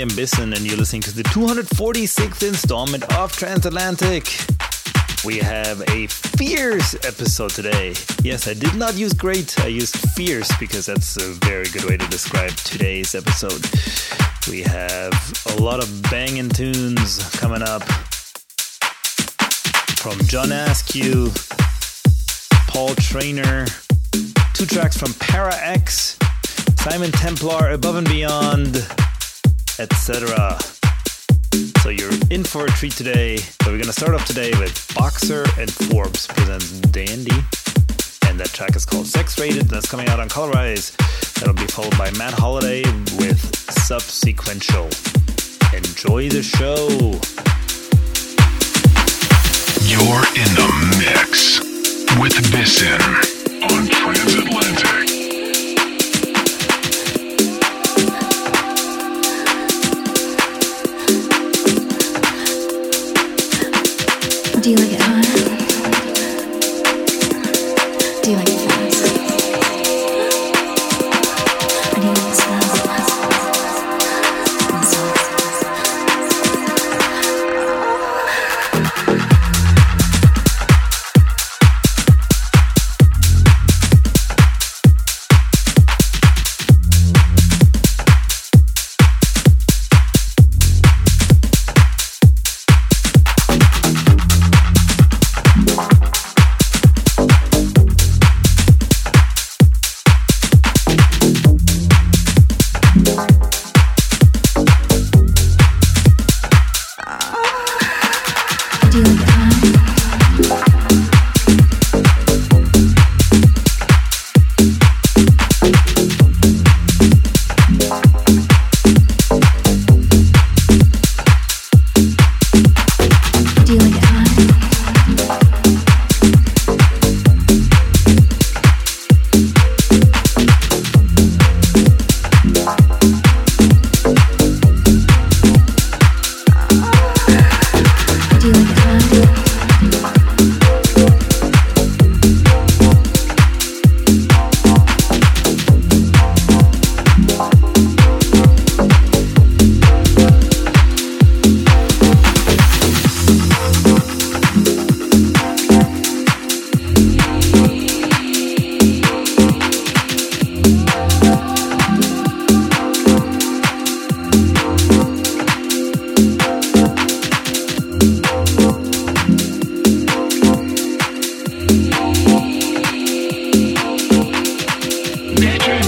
am Bissen, and you're listening to the 246th installment of Transatlantic. We have a fierce episode today. Yes, I did not use great, I used fierce because that's a very good way to describe today's episode. We have a lot of banging tunes coming up from John Askew, Paul Trainer, two tracks from Para X, Simon Templar, Above and Beyond, etc. So you're in for a treat today. But we're gonna start off today with Boxer and Forbes presents Dandy. And that track is called Sex Rated, that's coming out on Colorize. That'll be followed by Matt Holiday with Subsequential. Enjoy the show. You're in the mix with Bissen on Transatlantic. Do you like it?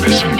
DJBissen.com.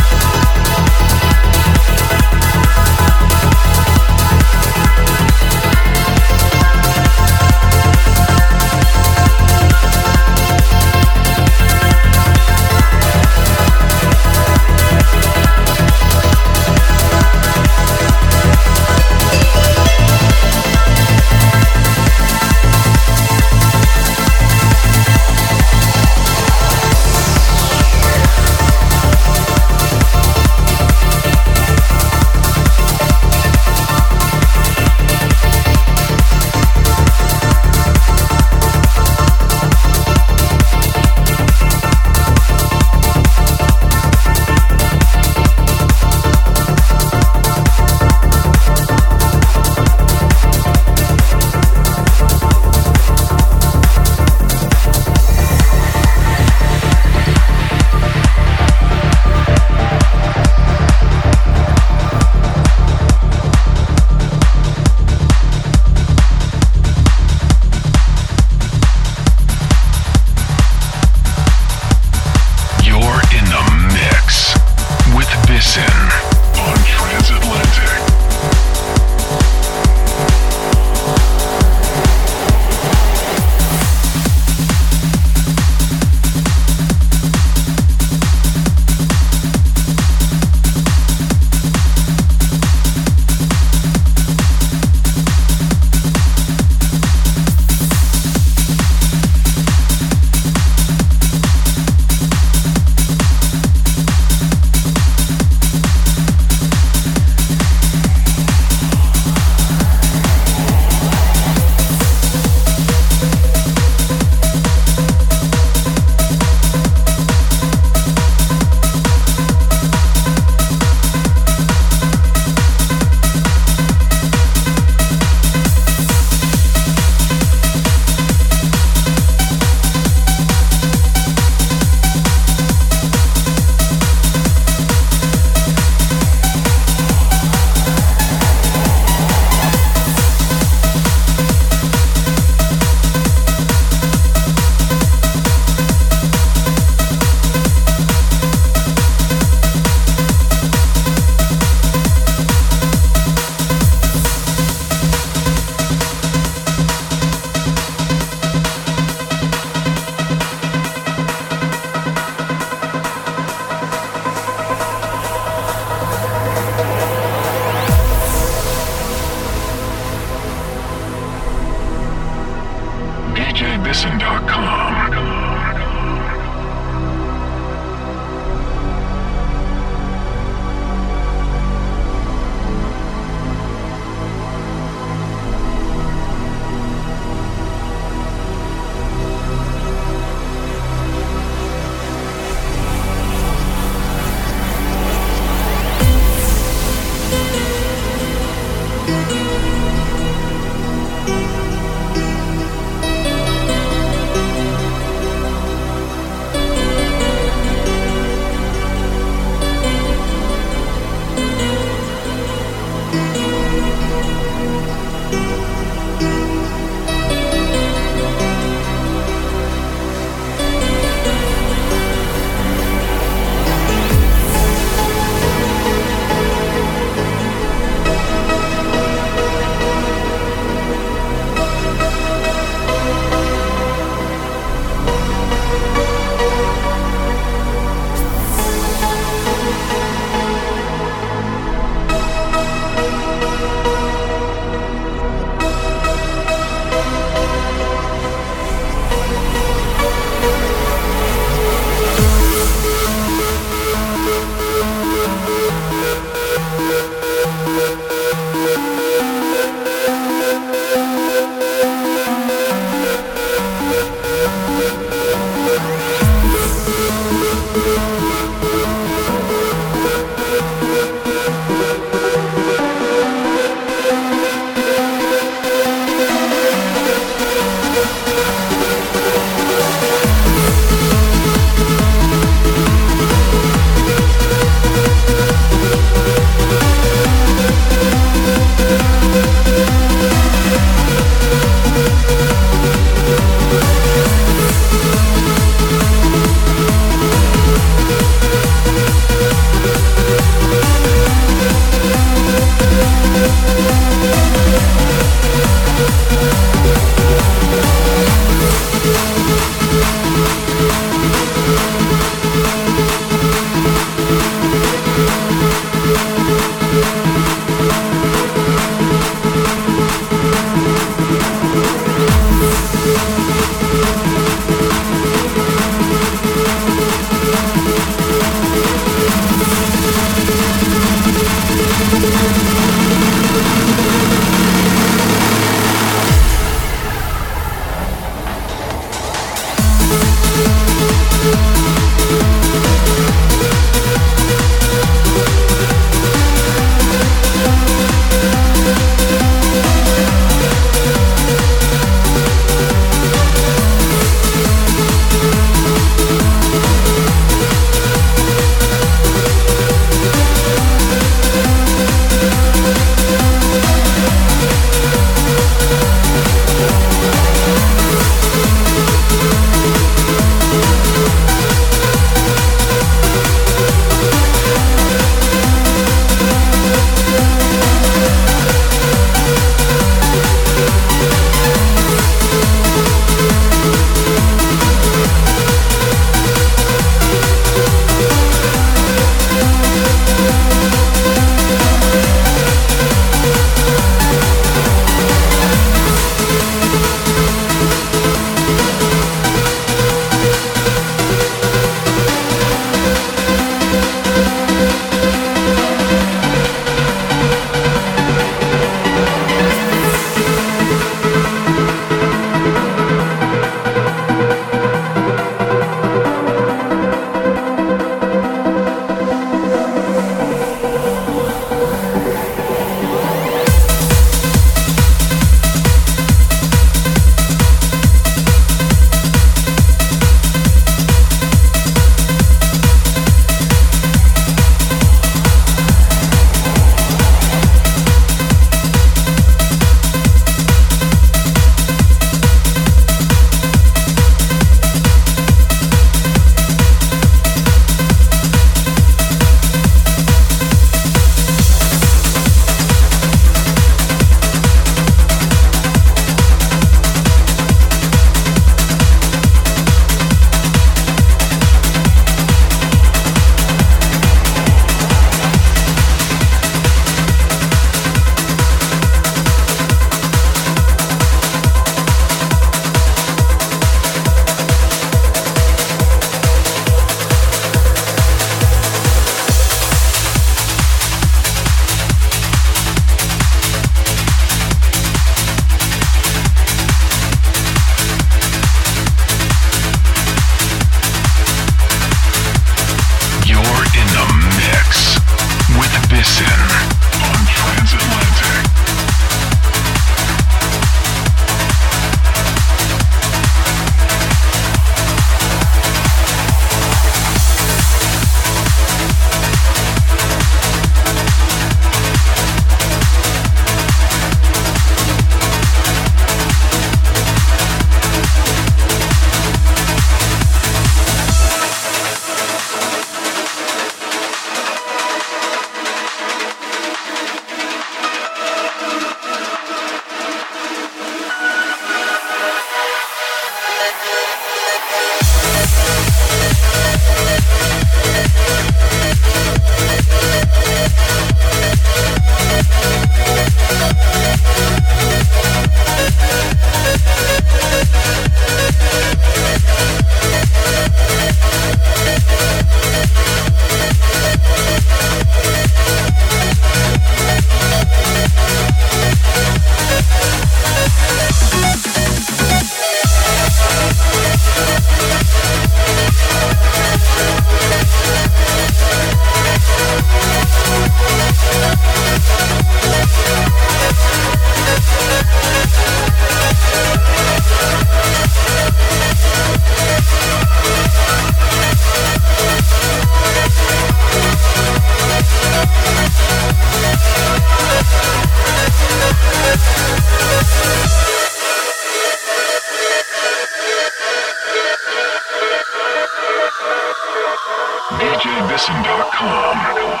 Listen.com.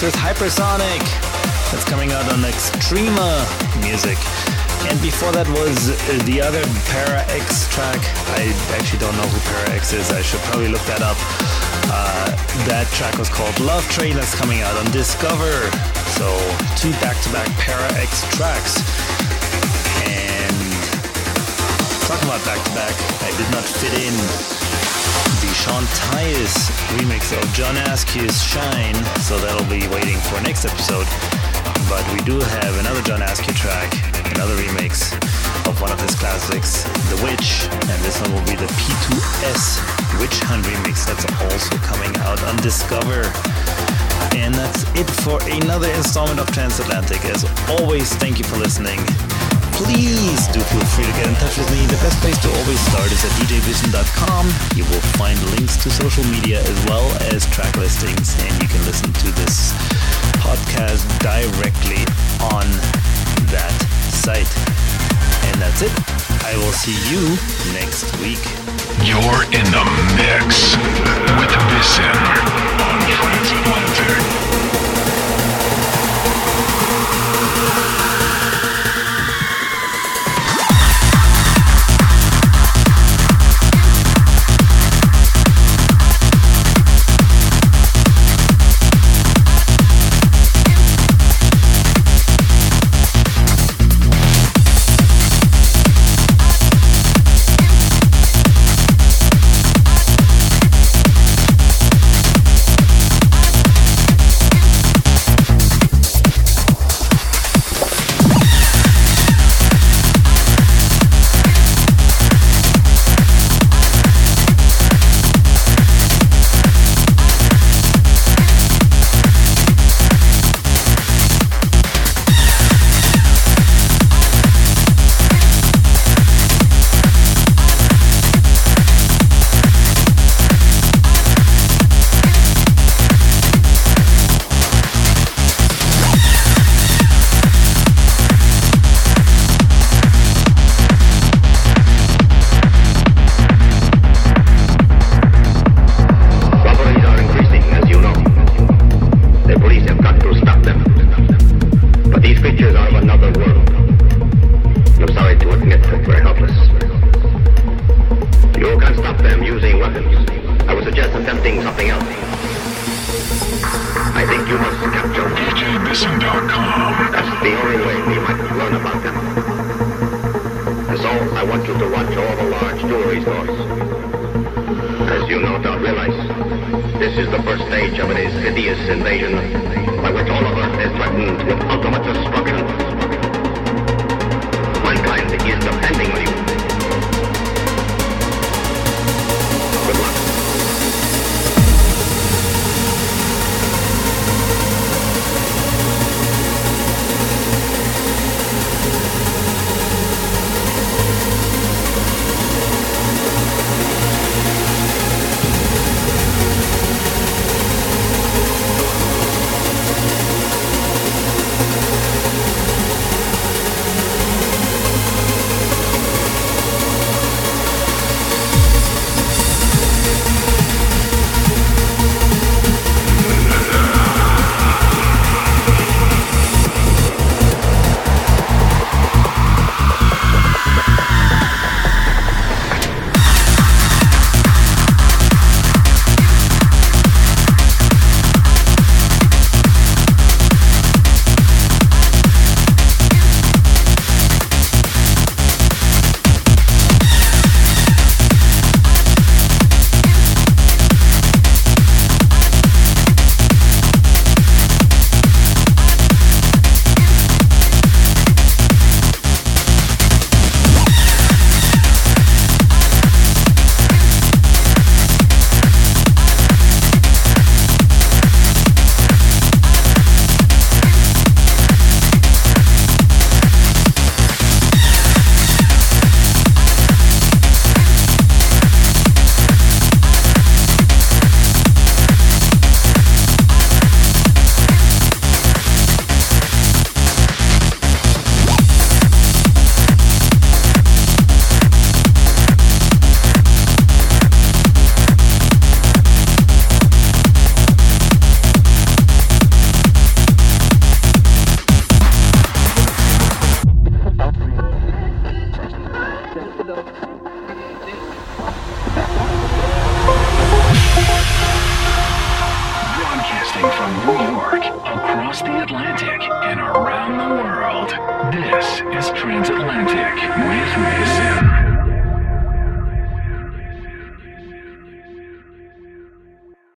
This Hypersonic. That's coming out on Extrema Music. And before that was uh, the other Para X track. I actually don't know who Para X is. I should probably look that up. Uh, that track was called Love Train. That's coming out on Discover. So two back-to-back Para X tracks. And talking about back-to-back, I did not fit in Sean Tyas remix of John Askew's Shine, so that'll be waiting for next episode. But we do have another John Askew track, another remix of one of his classics, The Witch, and this one will be the P2S Witch Hunt remix that's also coming out on Discover. And that's it for another installment of Transatlantic. As always, thank you for listening please do feel free to get in touch with me. The best place to always start is at djvision.com. You will find links to social media as well as track listings, and you can listen to this podcast directly on that site. And that's it. I will see you next week. You're in the mix with Vision on